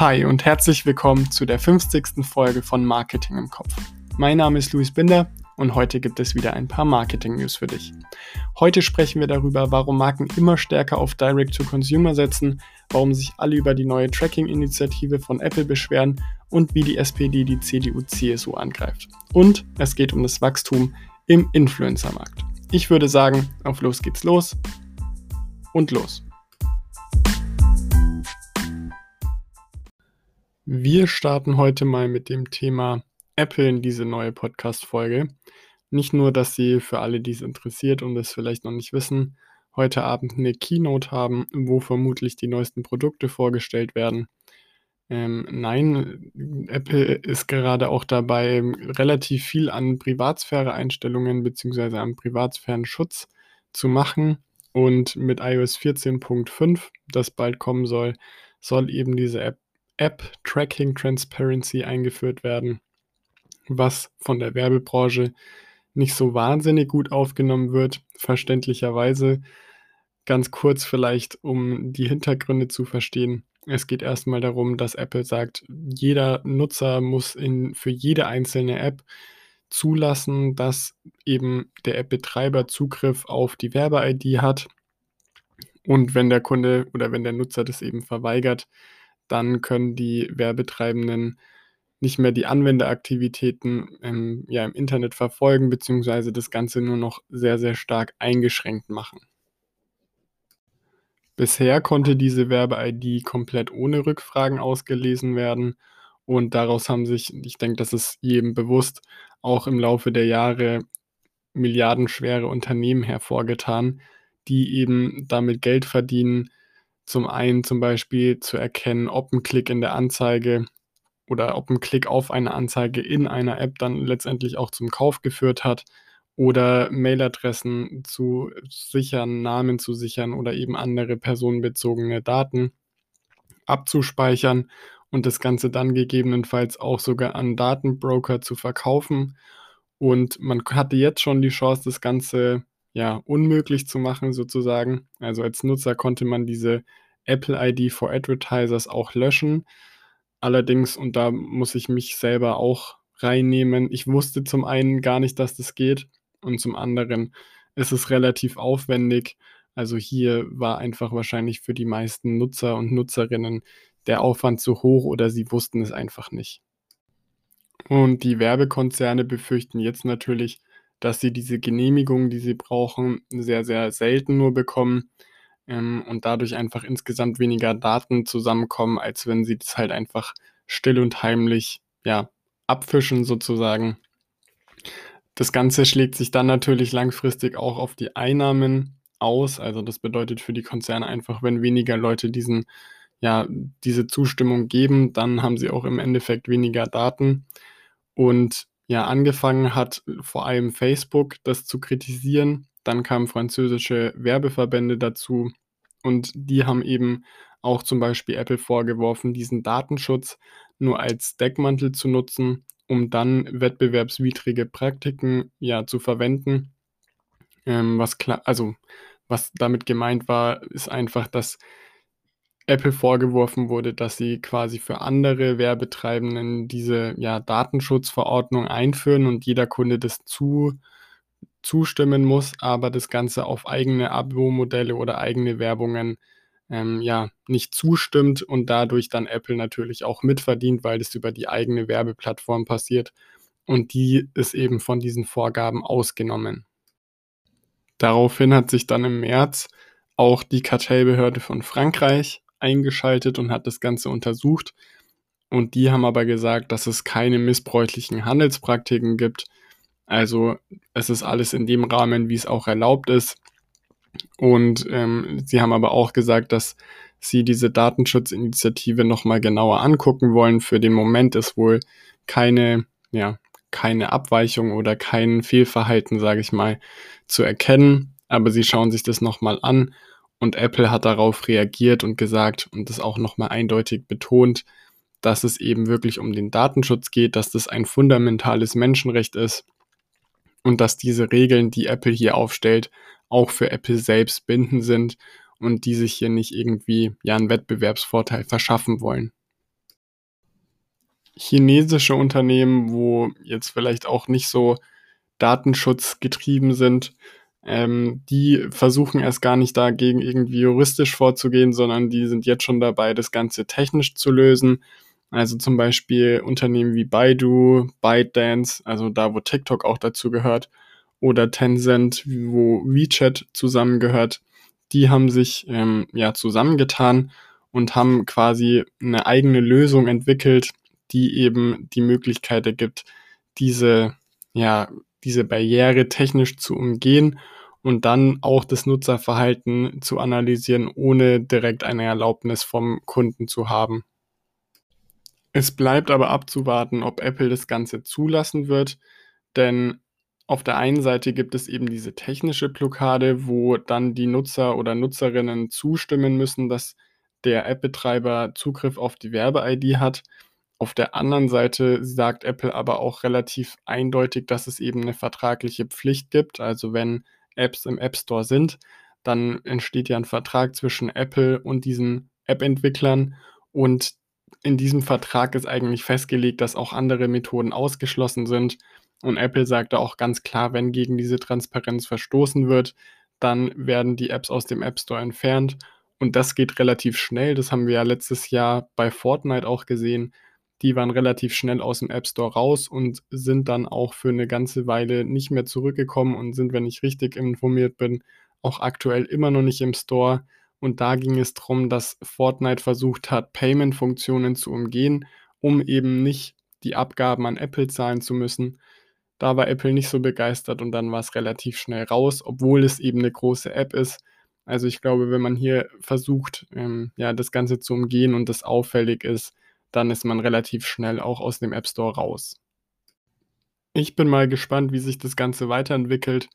Hi und herzlich willkommen zu der 50. Folge von Marketing im Kopf. Mein Name ist Luis Binder und heute gibt es wieder ein paar Marketing-News für dich. Heute sprechen wir darüber, warum Marken immer stärker auf Direct-to-Consumer setzen, warum sich alle über die neue Tracking-Initiative von Apple beschweren und wie die SPD die CDU-CSU angreift. Und es geht um das Wachstum im Influencer-Markt. Ich würde sagen, auf los geht's los und los. Wir starten heute mal mit dem Thema Apple in diese neue Podcast-Folge. Nicht nur, dass Sie für alle, die es interessiert und es vielleicht noch nicht wissen, heute Abend eine Keynote haben, wo vermutlich die neuesten Produkte vorgestellt werden. Ähm, nein, Apple ist gerade auch dabei, relativ viel an Privatsphäre-Einstellungen bzw. am Privatsphärenschutz zu machen. Und mit iOS 14.5, das bald kommen soll, soll eben diese App App Tracking Transparency eingeführt werden, was von der Werbebranche nicht so wahnsinnig gut aufgenommen wird, verständlicherweise. Ganz kurz vielleicht, um die Hintergründe zu verstehen. Es geht erstmal darum, dass Apple sagt, jeder Nutzer muss in, für jede einzelne App zulassen, dass eben der App-Betreiber Zugriff auf die Werbe-ID hat. Und wenn der Kunde oder wenn der Nutzer das eben verweigert, dann können die Werbetreibenden nicht mehr die Anwenderaktivitäten ähm, ja, im Internet verfolgen, beziehungsweise das Ganze nur noch sehr, sehr stark eingeschränkt machen. Bisher konnte diese Werbe-ID komplett ohne Rückfragen ausgelesen werden und daraus haben sich, ich denke, das ist jedem bewusst, auch im Laufe der Jahre milliardenschwere Unternehmen hervorgetan, die eben damit Geld verdienen, zum einen zum Beispiel zu erkennen, ob ein Klick in der Anzeige oder ob ein Klick auf eine Anzeige in einer App dann letztendlich auch zum Kauf geführt hat oder Mailadressen zu sichern, Namen zu sichern oder eben andere personenbezogene Daten abzuspeichern und das Ganze dann gegebenenfalls auch sogar an Datenbroker zu verkaufen. Und man hatte jetzt schon die Chance, das Ganze ja, unmöglich zu machen sozusagen. Also als Nutzer konnte man diese Apple ID for Advertisers auch löschen. Allerdings, und da muss ich mich selber auch reinnehmen, ich wusste zum einen gar nicht, dass das geht und zum anderen ist es relativ aufwendig. Also hier war einfach wahrscheinlich für die meisten Nutzer und Nutzerinnen der Aufwand zu hoch oder sie wussten es einfach nicht. Und die Werbekonzerne befürchten jetzt natürlich, dass sie diese Genehmigung, die sie brauchen, sehr, sehr selten nur bekommen ähm, und dadurch einfach insgesamt weniger Daten zusammenkommen, als wenn sie das halt einfach still und heimlich, ja, abfischen sozusagen. Das Ganze schlägt sich dann natürlich langfristig auch auf die Einnahmen aus. Also das bedeutet für die Konzerne einfach, wenn weniger Leute diesen, ja, diese Zustimmung geben, dann haben sie auch im Endeffekt weniger Daten. Und ja angefangen hat, vor allem Facebook das zu kritisieren. Dann kamen französische Werbeverbände dazu und die haben eben auch zum Beispiel Apple vorgeworfen, diesen Datenschutz nur als Deckmantel zu nutzen, um dann wettbewerbswidrige Praktiken ja zu verwenden. Ähm, was klar, also was damit gemeint war, ist einfach, dass Apple vorgeworfen wurde, dass sie quasi für andere Werbetreibenden diese ja, Datenschutzverordnung einführen und jeder Kunde das zu, zustimmen muss, aber das Ganze auf eigene Abo-Modelle oder eigene Werbungen ähm, ja nicht zustimmt und dadurch dann Apple natürlich auch mitverdient, weil das über die eigene Werbeplattform passiert und die ist eben von diesen Vorgaben ausgenommen. Daraufhin hat sich dann im März auch die Kartellbehörde von Frankreich eingeschaltet und hat das Ganze untersucht. Und die haben aber gesagt, dass es keine missbräuchlichen Handelspraktiken gibt. Also es ist alles in dem Rahmen, wie es auch erlaubt ist. Und ähm, sie haben aber auch gesagt, dass sie diese Datenschutzinitiative nochmal genauer angucken wollen. Für den Moment ist wohl keine, ja, keine Abweichung oder kein Fehlverhalten, sage ich mal, zu erkennen. Aber sie schauen sich das nochmal an und Apple hat darauf reagiert und gesagt und das auch nochmal eindeutig betont, dass es eben wirklich um den Datenschutz geht, dass das ein fundamentales Menschenrecht ist und dass diese Regeln, die Apple hier aufstellt, auch für Apple selbst bindend sind und die sich hier nicht irgendwie ja einen Wettbewerbsvorteil verschaffen wollen. chinesische Unternehmen, wo jetzt vielleicht auch nicht so datenschutzgetrieben sind, ähm, die versuchen erst gar nicht dagegen irgendwie juristisch vorzugehen, sondern die sind jetzt schon dabei, das Ganze technisch zu lösen. Also zum Beispiel Unternehmen wie Baidu, ByteDance, also da, wo TikTok auch dazu gehört, oder Tencent, wo WeChat zusammengehört, die haben sich ähm, ja zusammengetan und haben quasi eine eigene Lösung entwickelt, die eben die Möglichkeit ergibt, diese ja diese Barriere technisch zu umgehen und dann auch das Nutzerverhalten zu analysieren, ohne direkt eine Erlaubnis vom Kunden zu haben. Es bleibt aber abzuwarten, ob Apple das Ganze zulassen wird, denn auf der einen Seite gibt es eben diese technische Blockade, wo dann die Nutzer oder Nutzerinnen zustimmen müssen, dass der App-Betreiber Zugriff auf die Werbe-ID hat. Auf der anderen Seite sagt Apple aber auch relativ eindeutig, dass es eben eine vertragliche Pflicht gibt. Also wenn Apps im App Store sind, dann entsteht ja ein Vertrag zwischen Apple und diesen App-Entwicklern und in diesem Vertrag ist eigentlich festgelegt, dass auch andere Methoden ausgeschlossen sind. Und Apple sagte auch ganz klar, wenn gegen diese Transparenz verstoßen wird, dann werden die Apps aus dem App Store entfernt. Und das geht relativ schnell. Das haben wir ja letztes Jahr bei Fortnite auch gesehen. Die waren relativ schnell aus dem App Store raus und sind dann auch für eine ganze Weile nicht mehr zurückgekommen und sind, wenn ich richtig informiert bin, auch aktuell immer noch nicht im Store. Und da ging es darum, dass Fortnite versucht hat, Payment-Funktionen zu umgehen, um eben nicht die Abgaben an Apple zahlen zu müssen. Da war Apple nicht so begeistert und dann war es relativ schnell raus, obwohl es eben eine große App ist. Also ich glaube, wenn man hier versucht, ähm, ja, das Ganze zu umgehen und das auffällig ist, dann ist man relativ schnell auch aus dem App Store raus. Ich bin mal gespannt, wie sich das Ganze weiterentwickelt.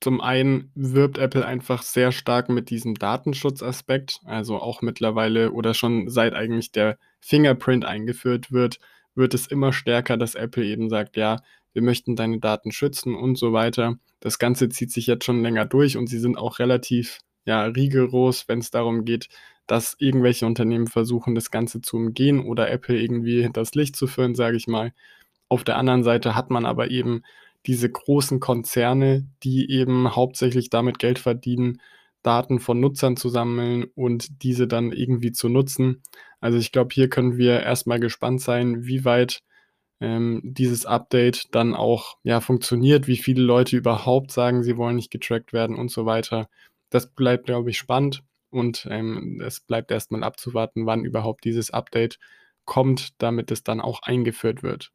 Zum einen wirbt Apple einfach sehr stark mit diesem Datenschutzaspekt, also auch mittlerweile oder schon seit eigentlich der Fingerprint eingeführt wird, wird es immer stärker, dass Apple eben sagt, ja, wir möchten deine Daten schützen und so weiter. Das Ganze zieht sich jetzt schon länger durch und sie sind auch relativ ja, rigoros, wenn es darum geht, dass irgendwelche Unternehmen versuchen, das Ganze zu umgehen oder Apple irgendwie hinters Licht zu führen, sage ich mal. Auf der anderen Seite hat man aber eben diese großen Konzerne, die eben hauptsächlich damit Geld verdienen, Daten von Nutzern zu sammeln und diese dann irgendwie zu nutzen. Also ich glaube, hier können wir erstmal gespannt sein, wie weit ähm, dieses Update dann auch ja, funktioniert, wie viele Leute überhaupt sagen, sie wollen nicht getrackt werden und so weiter. Das bleibt, glaube ich, spannend und ähm, es bleibt erstmal abzuwarten, wann überhaupt dieses Update kommt, damit es dann auch eingeführt wird.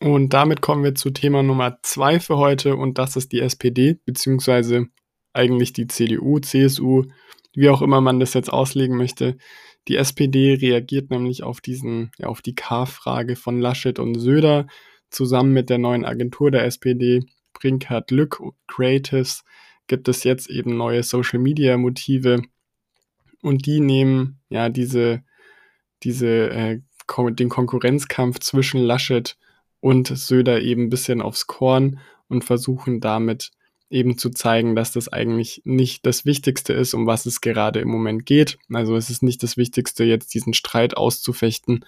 Und damit kommen wir zu Thema Nummer zwei für heute und das ist die SPD, beziehungsweise eigentlich die CDU, CSU, wie auch immer man das jetzt auslegen möchte. Die SPD reagiert nämlich auf diesen, ja, auf die K-Frage von Laschet und Söder zusammen mit der neuen Agentur der SPD, Brinkert Lück Creatives, gibt es jetzt eben neue Social Media Motive und die nehmen ja diese, diese, äh, den Konkurrenzkampf zwischen Laschet und Söder eben ein bisschen aufs Korn und versuchen damit eben zu zeigen, dass das eigentlich nicht das Wichtigste ist, um was es gerade im Moment geht. Also es ist nicht das Wichtigste, jetzt diesen Streit auszufechten,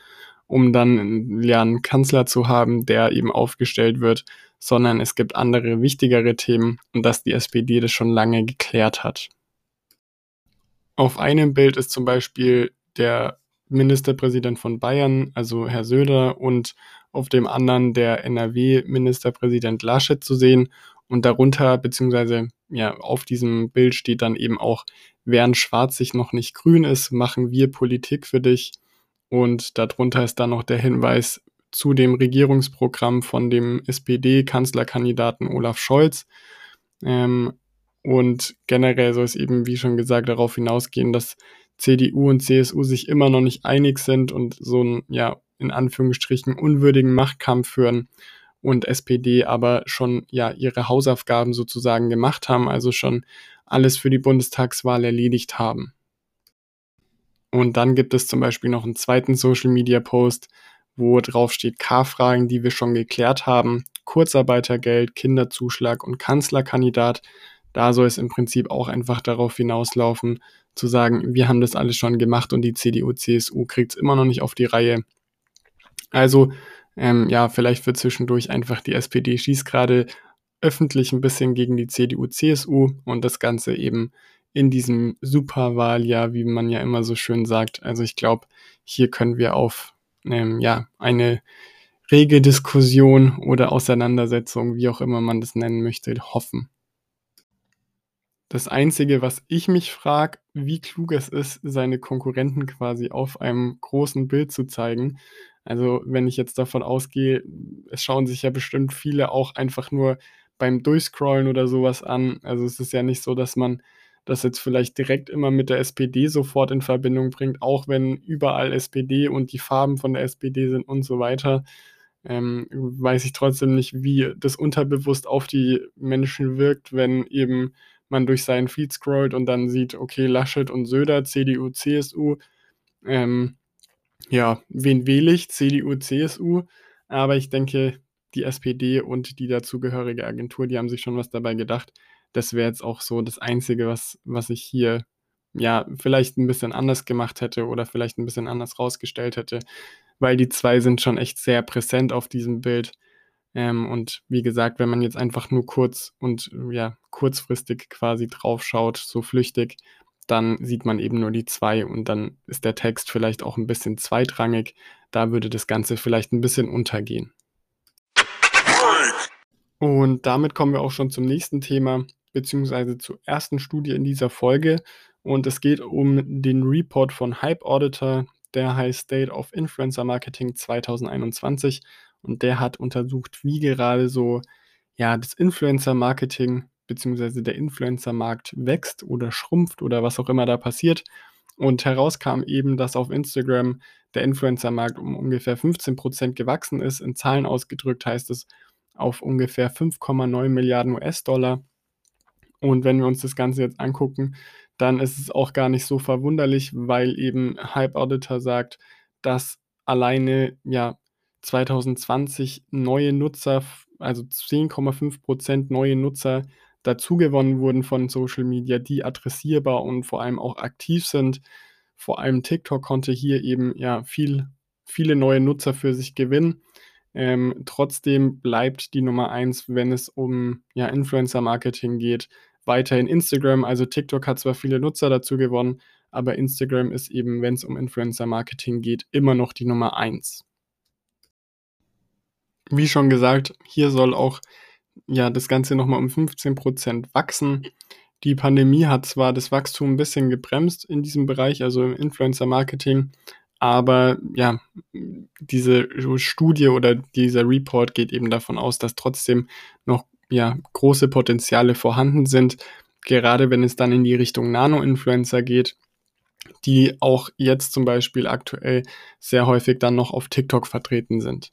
um dann einen Kanzler zu haben, der eben aufgestellt wird, sondern es gibt andere, wichtigere Themen und dass die SPD das schon lange geklärt hat. Auf einem Bild ist zum Beispiel der Ministerpräsident von Bayern, also Herr Söder, und auf dem anderen der NRW-Ministerpräsident Laschet zu sehen. Und darunter, beziehungsweise ja, auf diesem Bild steht dann eben auch, während Schwarz sich noch nicht grün ist, machen wir Politik für dich. Und darunter ist dann noch der Hinweis, zu dem Regierungsprogramm von dem SPD-Kanzlerkandidaten Olaf Scholz. Ähm, und generell soll es eben, wie schon gesagt, darauf hinausgehen, dass CDU und CSU sich immer noch nicht einig sind und so einen, ja, in Anführungsstrichen unwürdigen Machtkampf führen und SPD aber schon, ja, ihre Hausaufgaben sozusagen gemacht haben, also schon alles für die Bundestagswahl erledigt haben. Und dann gibt es zum Beispiel noch einen zweiten Social Media Post, wo drauf steht K-Fragen, die wir schon geklärt haben, Kurzarbeitergeld, Kinderzuschlag und Kanzlerkandidat. da soll es im Prinzip auch einfach darauf hinauslaufen, zu sagen, wir haben das alles schon gemacht und die CDU, CSU kriegt es immer noch nicht auf die Reihe. Also, ähm, ja, vielleicht für zwischendurch einfach die SPD schießt gerade öffentlich ein bisschen gegen die CDU, CSU und das Ganze eben in diesem Superwahljahr, wie man ja immer so schön sagt. Also ich glaube, hier können wir auf ähm, ja, eine rege Diskussion oder Auseinandersetzung, wie auch immer man das nennen möchte, hoffen. Das Einzige, was ich mich frage, wie klug es ist, seine Konkurrenten quasi auf einem großen Bild zu zeigen. Also wenn ich jetzt davon ausgehe, es schauen sich ja bestimmt viele auch einfach nur beim Durchscrollen oder sowas an. Also es ist ja nicht so, dass man das jetzt vielleicht direkt immer mit der SPD sofort in Verbindung bringt, auch wenn überall SPD und die Farben von der SPD sind und so weiter ähm, weiß ich trotzdem nicht, wie das unterbewusst auf die Menschen wirkt, wenn eben man durch seinen Feed scrollt und dann sieht, okay, Laschet und Söder, CDU, CSU. Ähm, ja, wen wähle ich? CDU, CSU. Aber ich denke, die SPD und die dazugehörige Agentur, die haben sich schon was dabei gedacht. Das wäre jetzt auch so das Einzige, was, was ich hier ja vielleicht ein bisschen anders gemacht hätte oder vielleicht ein bisschen anders rausgestellt hätte weil die zwei sind schon echt sehr präsent auf diesem Bild. Ähm, und wie gesagt, wenn man jetzt einfach nur kurz und ja, kurzfristig quasi draufschaut, so flüchtig, dann sieht man eben nur die zwei und dann ist der Text vielleicht auch ein bisschen zweitrangig. Da würde das Ganze vielleicht ein bisschen untergehen. Und damit kommen wir auch schon zum nächsten Thema, beziehungsweise zur ersten Studie in dieser Folge. Und es geht um den Report von Hype Auditor, der heißt State of Influencer Marketing 2021 und der hat untersucht, wie gerade so ja das Influencer Marketing bzw. der Influencer Markt wächst oder schrumpft oder was auch immer da passiert. Und herauskam eben, dass auf Instagram der Influencer-Markt um ungefähr 15% gewachsen ist. In Zahlen ausgedrückt heißt es auf ungefähr 5,9 Milliarden US-Dollar. Und wenn wir uns das Ganze jetzt angucken, dann ist es auch gar nicht so verwunderlich, weil eben Hype Auditor sagt, dass alleine ja 2020 neue Nutzer, also 10,5% neue Nutzer dazugewonnen wurden von Social Media, die adressierbar und vor allem auch aktiv sind. Vor allem TikTok konnte hier eben ja viel, viele neue Nutzer für sich gewinnen. Ähm, trotzdem bleibt die Nummer eins, wenn es um ja, Influencer-Marketing geht, weiterhin Instagram. Also TikTok hat zwar viele Nutzer dazu gewonnen, aber Instagram ist eben, wenn es um Influencer-Marketing geht, immer noch die Nummer eins. Wie schon gesagt, hier soll auch ja das Ganze nochmal um 15% wachsen. Die Pandemie hat zwar das Wachstum ein bisschen gebremst in diesem Bereich, also im Influencer-Marketing, aber ja, diese Studie oder dieser Report geht eben davon aus, dass trotzdem noch ja, große Potenziale vorhanden sind, gerade wenn es dann in die Richtung Nano-Influencer geht, die auch jetzt zum Beispiel aktuell sehr häufig dann noch auf TikTok vertreten sind.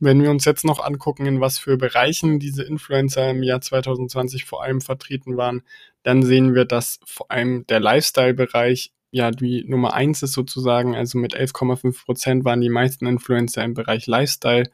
Wenn wir uns jetzt noch angucken, in was für Bereichen diese Influencer im Jahr 2020 vor allem vertreten waren, dann sehen wir, dass vor allem der Lifestyle-Bereich ja die Nummer eins ist sozusagen. Also mit 11,5 Prozent waren die meisten Influencer im Bereich Lifestyle.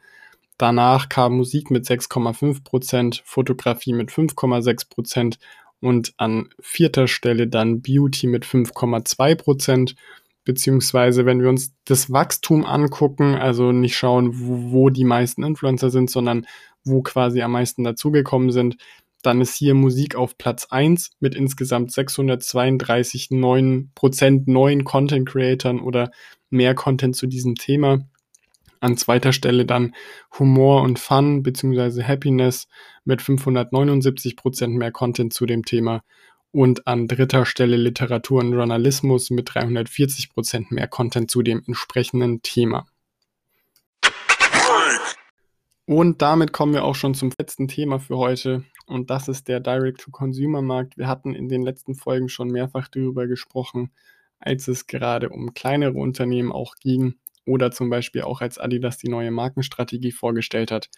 Danach kam Musik mit 6,5 Prozent, Fotografie mit 5,6 Prozent und an vierter Stelle dann Beauty mit 5,2 Prozent. Beziehungsweise, wenn wir uns das Wachstum angucken, also nicht schauen, wo, wo die meisten Influencer sind, sondern wo quasi am meisten dazugekommen sind, dann ist hier Musik auf Platz 1 mit insgesamt 632 neuen Prozent neuen Content Creatern oder mehr Content zu diesem Thema. An zweiter Stelle dann Humor und Fun bzw. Happiness mit 579 Prozent mehr Content zu dem Thema. Und an dritter Stelle Literatur und Journalismus mit 340 Prozent mehr Content zu dem entsprechenden Thema. Und damit kommen wir auch schon zum letzten Thema für heute. Und das ist der Direct-to-Consumer-Markt. Wir hatten in den letzten Folgen schon mehrfach darüber gesprochen, als es gerade um kleinere Unternehmen auch ging oder zum Beispiel auch als Adidas die neue Markenstrategie vorgestellt hat.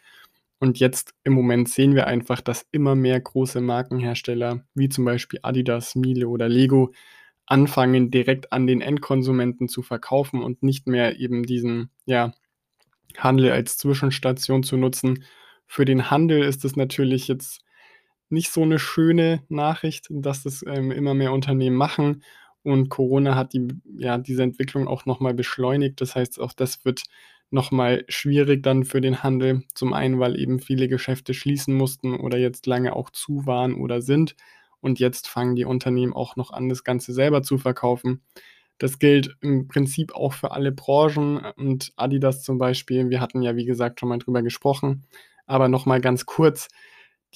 Und jetzt im Moment sehen wir einfach, dass immer mehr große Markenhersteller, wie zum Beispiel Adidas, Miele oder Lego, anfangen direkt an den Endkonsumenten zu verkaufen und nicht mehr eben diesen ja, Handel als Zwischenstation zu nutzen. Für den Handel ist es natürlich jetzt nicht so eine schöne Nachricht, dass das, ähm, immer mehr Unternehmen machen und Corona hat die ja, diese Entwicklung auch noch mal beschleunigt. Das heißt, auch das wird noch mal schwierig dann für den Handel. Zum einen, weil eben viele Geschäfte schließen mussten oder jetzt lange auch zu waren oder sind. Und jetzt fangen die Unternehmen auch noch an, das Ganze selber zu verkaufen. Das gilt im Prinzip auch für alle Branchen und Adidas zum Beispiel. Wir hatten ja, wie gesagt, schon mal drüber gesprochen. Aber noch mal ganz kurz.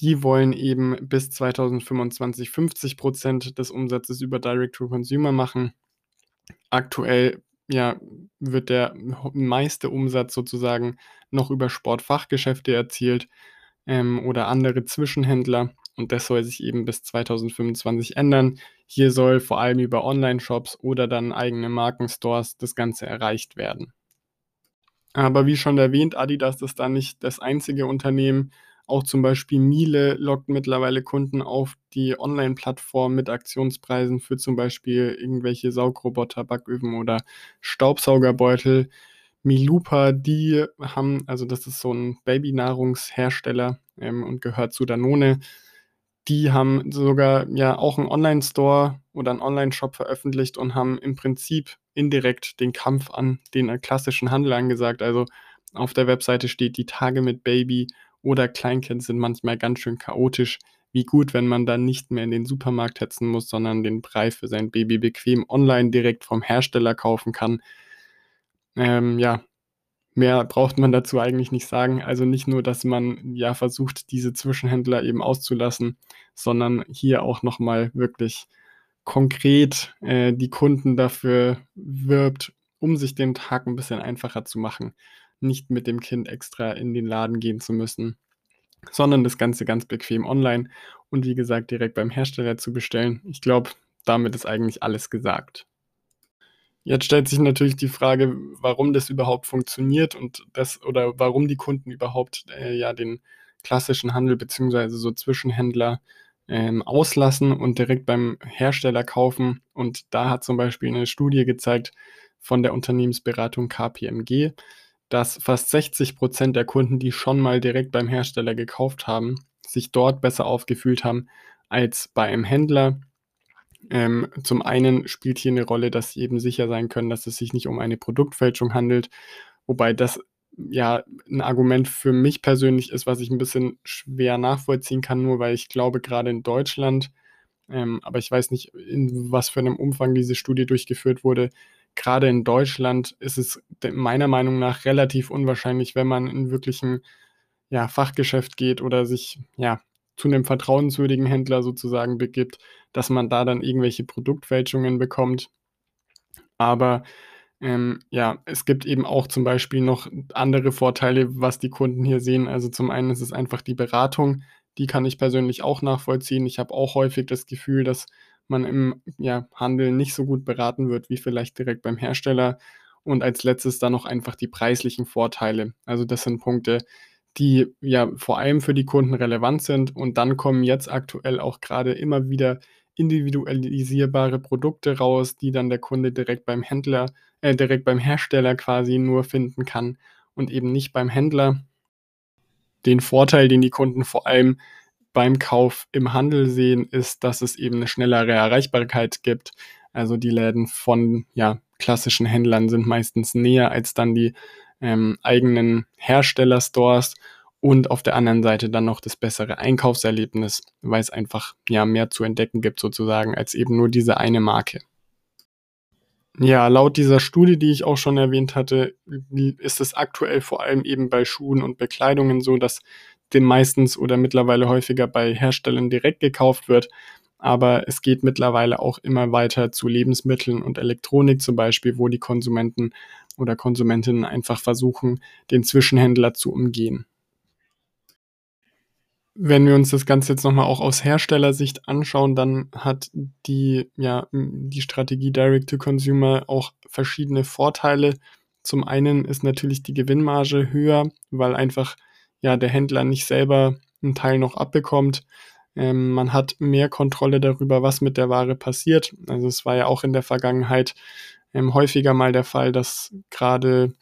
Die wollen eben bis 2025 50 Prozent des Umsatzes über Direct-to-Consumer machen. Aktuell ja, wird der meiste Umsatz sozusagen noch über Sportfachgeschäfte erzielt ähm, oder andere Zwischenhändler. Und das soll sich eben bis 2025 ändern. Hier soll vor allem über Online-Shops oder dann eigene Markenstores das Ganze erreicht werden. Aber wie schon erwähnt, Adidas ist da nicht das einzige Unternehmen, auch zum Beispiel Miele lockt mittlerweile Kunden auf die Online-Plattform mit Aktionspreisen für zum Beispiel irgendwelche Saugroboter, Backöfen oder Staubsaugerbeutel. Milupa, die haben, also das ist so ein Babynahrungshersteller ähm, und gehört zu Danone. Die haben sogar ja auch einen Online-Store oder einen Online-Shop veröffentlicht und haben im Prinzip indirekt den Kampf an den klassischen Handel angesagt. Also auf der Webseite steht die Tage mit Baby oder Kleinkind sind manchmal ganz schön chaotisch. Wie gut, wenn man dann nicht mehr in den Supermarkt hetzen muss, sondern den Brei für sein Baby bequem online direkt vom Hersteller kaufen kann. Ähm, ja, mehr braucht man dazu eigentlich nicht sagen. Also nicht nur, dass man ja versucht, diese Zwischenhändler eben auszulassen, sondern hier auch nochmal wirklich konkret äh, die Kunden dafür wirbt, um sich den Tag ein bisschen einfacher zu machen nicht mit dem Kind extra in den Laden gehen zu müssen, sondern das Ganze ganz bequem online und wie gesagt direkt beim Hersteller zu bestellen. Ich glaube, damit ist eigentlich alles gesagt. Jetzt stellt sich natürlich die Frage, warum das überhaupt funktioniert und das oder warum die Kunden überhaupt äh, ja den klassischen Handel bzw. so Zwischenhändler ähm, auslassen und direkt beim Hersteller kaufen. Und da hat zum Beispiel eine Studie gezeigt von der Unternehmensberatung KPMG, dass fast 60 Prozent der Kunden, die schon mal direkt beim Hersteller gekauft haben, sich dort besser aufgefühlt haben als bei einem Händler. Ähm, zum einen spielt hier eine Rolle, dass sie eben sicher sein können, dass es sich nicht um eine Produktfälschung handelt, wobei das ja ein Argument für mich persönlich ist, was ich ein bisschen schwer nachvollziehen kann, nur weil ich glaube, gerade in Deutschland, ähm, aber ich weiß nicht, in was für einem Umfang diese Studie durchgeführt wurde, gerade in Deutschland ist es meiner Meinung nach relativ unwahrscheinlich, wenn man in wirklichen ja, Fachgeschäft geht oder sich ja zu einem vertrauenswürdigen Händler sozusagen begibt, dass man da dann irgendwelche Produktfälschungen bekommt. Aber ähm, ja, es gibt eben auch zum Beispiel noch andere Vorteile, was die Kunden hier sehen. Also zum einen ist es einfach die Beratung, die kann ich persönlich auch nachvollziehen. Ich habe auch häufig das Gefühl, dass man im ja, Handel nicht so gut beraten wird wie vielleicht direkt beim Hersteller. Und als letztes dann noch einfach die preislichen Vorteile. Also das sind Punkte, die ja vor allem für die Kunden relevant sind. Und dann kommen jetzt aktuell auch gerade immer wieder individualisierbare Produkte raus, die dann der Kunde direkt beim Händler, äh, direkt beim Hersteller quasi nur finden kann und eben nicht beim Händler. Den Vorteil, den die Kunden vor allem beim Kauf im Handel sehen, ist, dass es eben eine schnellere Erreichbarkeit gibt. Also die Läden von ja, klassischen Händlern sind meistens näher als dann die ähm, eigenen Herstellerstores und auf der anderen Seite dann noch das bessere Einkaufserlebnis, weil es einfach ja mehr zu entdecken gibt sozusagen als eben nur diese eine Marke. Ja, laut dieser Studie, die ich auch schon erwähnt hatte, ist es aktuell vor allem eben bei Schuhen und Bekleidungen so, dass den meistens oder mittlerweile häufiger bei Herstellern direkt gekauft wird. Aber es geht mittlerweile auch immer weiter zu Lebensmitteln und Elektronik zum Beispiel, wo die Konsumenten oder Konsumentinnen einfach versuchen, den Zwischenhändler zu umgehen. Wenn wir uns das Ganze jetzt nochmal auch aus Herstellersicht anschauen, dann hat die, ja, die Strategie Direct to Consumer auch verschiedene Vorteile. Zum einen ist natürlich die Gewinnmarge höher, weil einfach ja der Händler nicht selber einen Teil noch abbekommt. Ähm, man hat mehr Kontrolle darüber, was mit der Ware passiert. Also es war ja auch in der Vergangenheit ähm, häufiger mal der Fall, dass gerade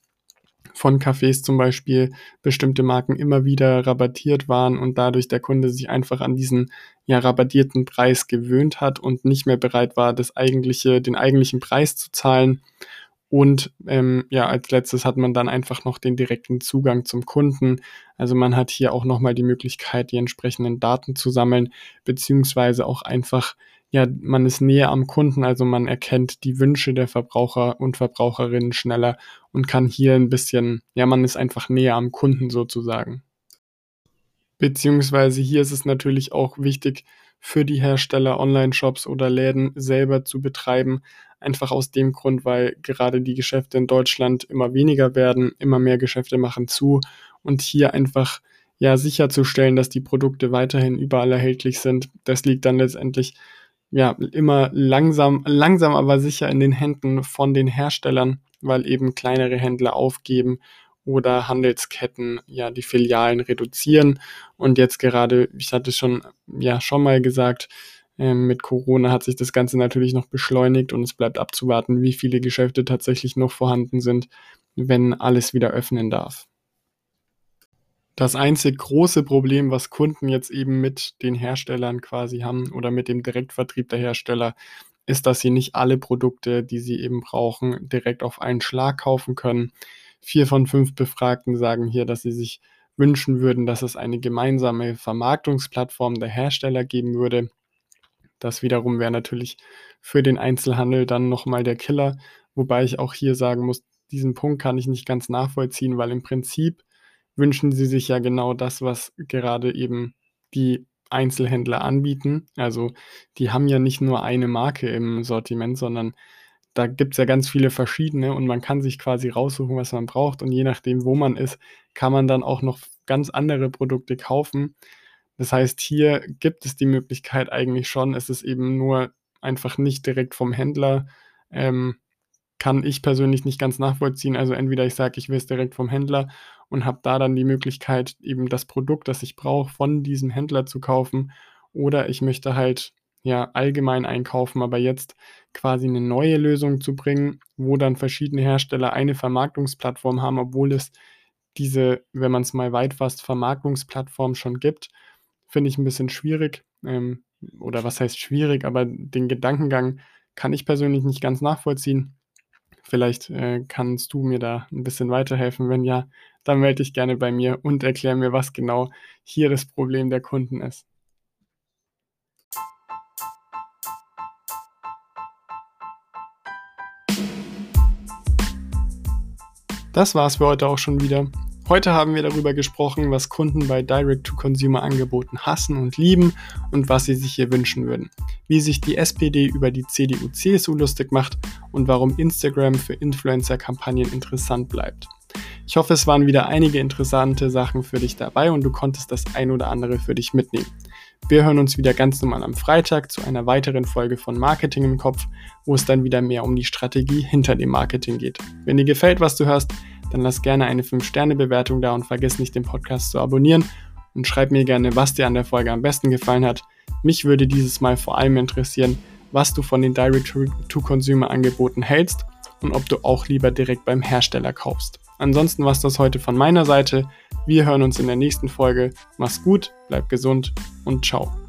von Cafés zum Beispiel bestimmte Marken immer wieder rabattiert waren und dadurch der Kunde sich einfach an diesen ja rabattierten Preis gewöhnt hat und nicht mehr bereit war, das eigentliche, den eigentlichen Preis zu zahlen. Und ähm, ja, als letztes hat man dann einfach noch den direkten Zugang zum Kunden. Also man hat hier auch nochmal die Möglichkeit, die entsprechenden Daten zu sammeln, beziehungsweise auch einfach ja, man ist näher am Kunden, also man erkennt die Wünsche der Verbraucher und Verbraucherinnen schneller und kann hier ein bisschen, ja, man ist einfach näher am Kunden sozusagen. Beziehungsweise hier ist es natürlich auch wichtig für die Hersteller, Online-Shops oder Läden selber zu betreiben. Einfach aus dem Grund, weil gerade die Geschäfte in Deutschland immer weniger werden, immer mehr Geschäfte machen zu und hier einfach ja sicherzustellen, dass die Produkte weiterhin überall erhältlich sind. Das liegt dann letztendlich ja, immer langsam, langsam aber sicher in den Händen von den Herstellern, weil eben kleinere Händler aufgeben oder Handelsketten ja die Filialen reduzieren. Und jetzt gerade, ich hatte schon ja schon mal gesagt, äh, mit Corona hat sich das Ganze natürlich noch beschleunigt und es bleibt abzuwarten, wie viele Geschäfte tatsächlich noch vorhanden sind, wenn alles wieder öffnen darf. Das einzig große Problem, was Kunden jetzt eben mit den Herstellern quasi haben oder mit dem Direktvertrieb der Hersteller, ist, dass sie nicht alle Produkte, die sie eben brauchen, direkt auf einen Schlag kaufen können. Vier von fünf Befragten sagen hier, dass sie sich wünschen würden, dass es eine gemeinsame Vermarktungsplattform der Hersteller geben würde. Das wiederum wäre natürlich für den Einzelhandel dann nochmal der Killer, wobei ich auch hier sagen muss, diesen Punkt kann ich nicht ganz nachvollziehen, weil im Prinzip wünschen sie sich ja genau das, was gerade eben die Einzelhändler anbieten. Also die haben ja nicht nur eine Marke im Sortiment, sondern da gibt es ja ganz viele verschiedene und man kann sich quasi raussuchen, was man braucht. Und je nachdem, wo man ist, kann man dann auch noch ganz andere Produkte kaufen. Das heißt, hier gibt es die Möglichkeit eigentlich schon. Es ist eben nur einfach nicht direkt vom Händler ähm, kann ich persönlich nicht ganz nachvollziehen. Also entweder ich sage, ich will es direkt vom Händler und habe da dann die Möglichkeit, eben das Produkt, das ich brauche, von diesem Händler zu kaufen. Oder ich möchte halt ja allgemein einkaufen, aber jetzt quasi eine neue Lösung zu bringen, wo dann verschiedene Hersteller eine Vermarktungsplattform haben, obwohl es diese, wenn man es mal weit fasst, Vermarktungsplattform schon gibt, finde ich ein bisschen schwierig. Ähm, oder was heißt schwierig, aber den Gedankengang kann ich persönlich nicht ganz nachvollziehen. Vielleicht äh, kannst du mir da ein bisschen weiterhelfen. Wenn ja, dann melde dich gerne bei mir und erklär mir, was genau hier das Problem der Kunden ist. Das war's für heute auch schon wieder. Heute haben wir darüber gesprochen, was Kunden bei Direct-to-Consumer-Angeboten hassen und lieben und was sie sich hier wünschen würden, wie sich die SPD über die CDU-CSU lustig macht und warum Instagram für Influencer-Kampagnen interessant bleibt. Ich hoffe, es waren wieder einige interessante Sachen für dich dabei und du konntest das ein oder andere für dich mitnehmen. Wir hören uns wieder ganz normal am Freitag zu einer weiteren Folge von Marketing im Kopf, wo es dann wieder mehr um die Strategie hinter dem Marketing geht. Wenn dir gefällt, was du hörst, dann lass gerne eine 5-Sterne-Bewertung da und vergiss nicht, den Podcast zu abonnieren und schreib mir gerne, was dir an der Folge am besten gefallen hat. Mich würde dieses Mal vor allem interessieren, was du von den Direct-to-Consumer-Angeboten hältst und ob du auch lieber direkt beim Hersteller kaufst. Ansonsten war es das heute von meiner Seite. Wir hören uns in der nächsten Folge. Mach's gut, bleib gesund und ciao.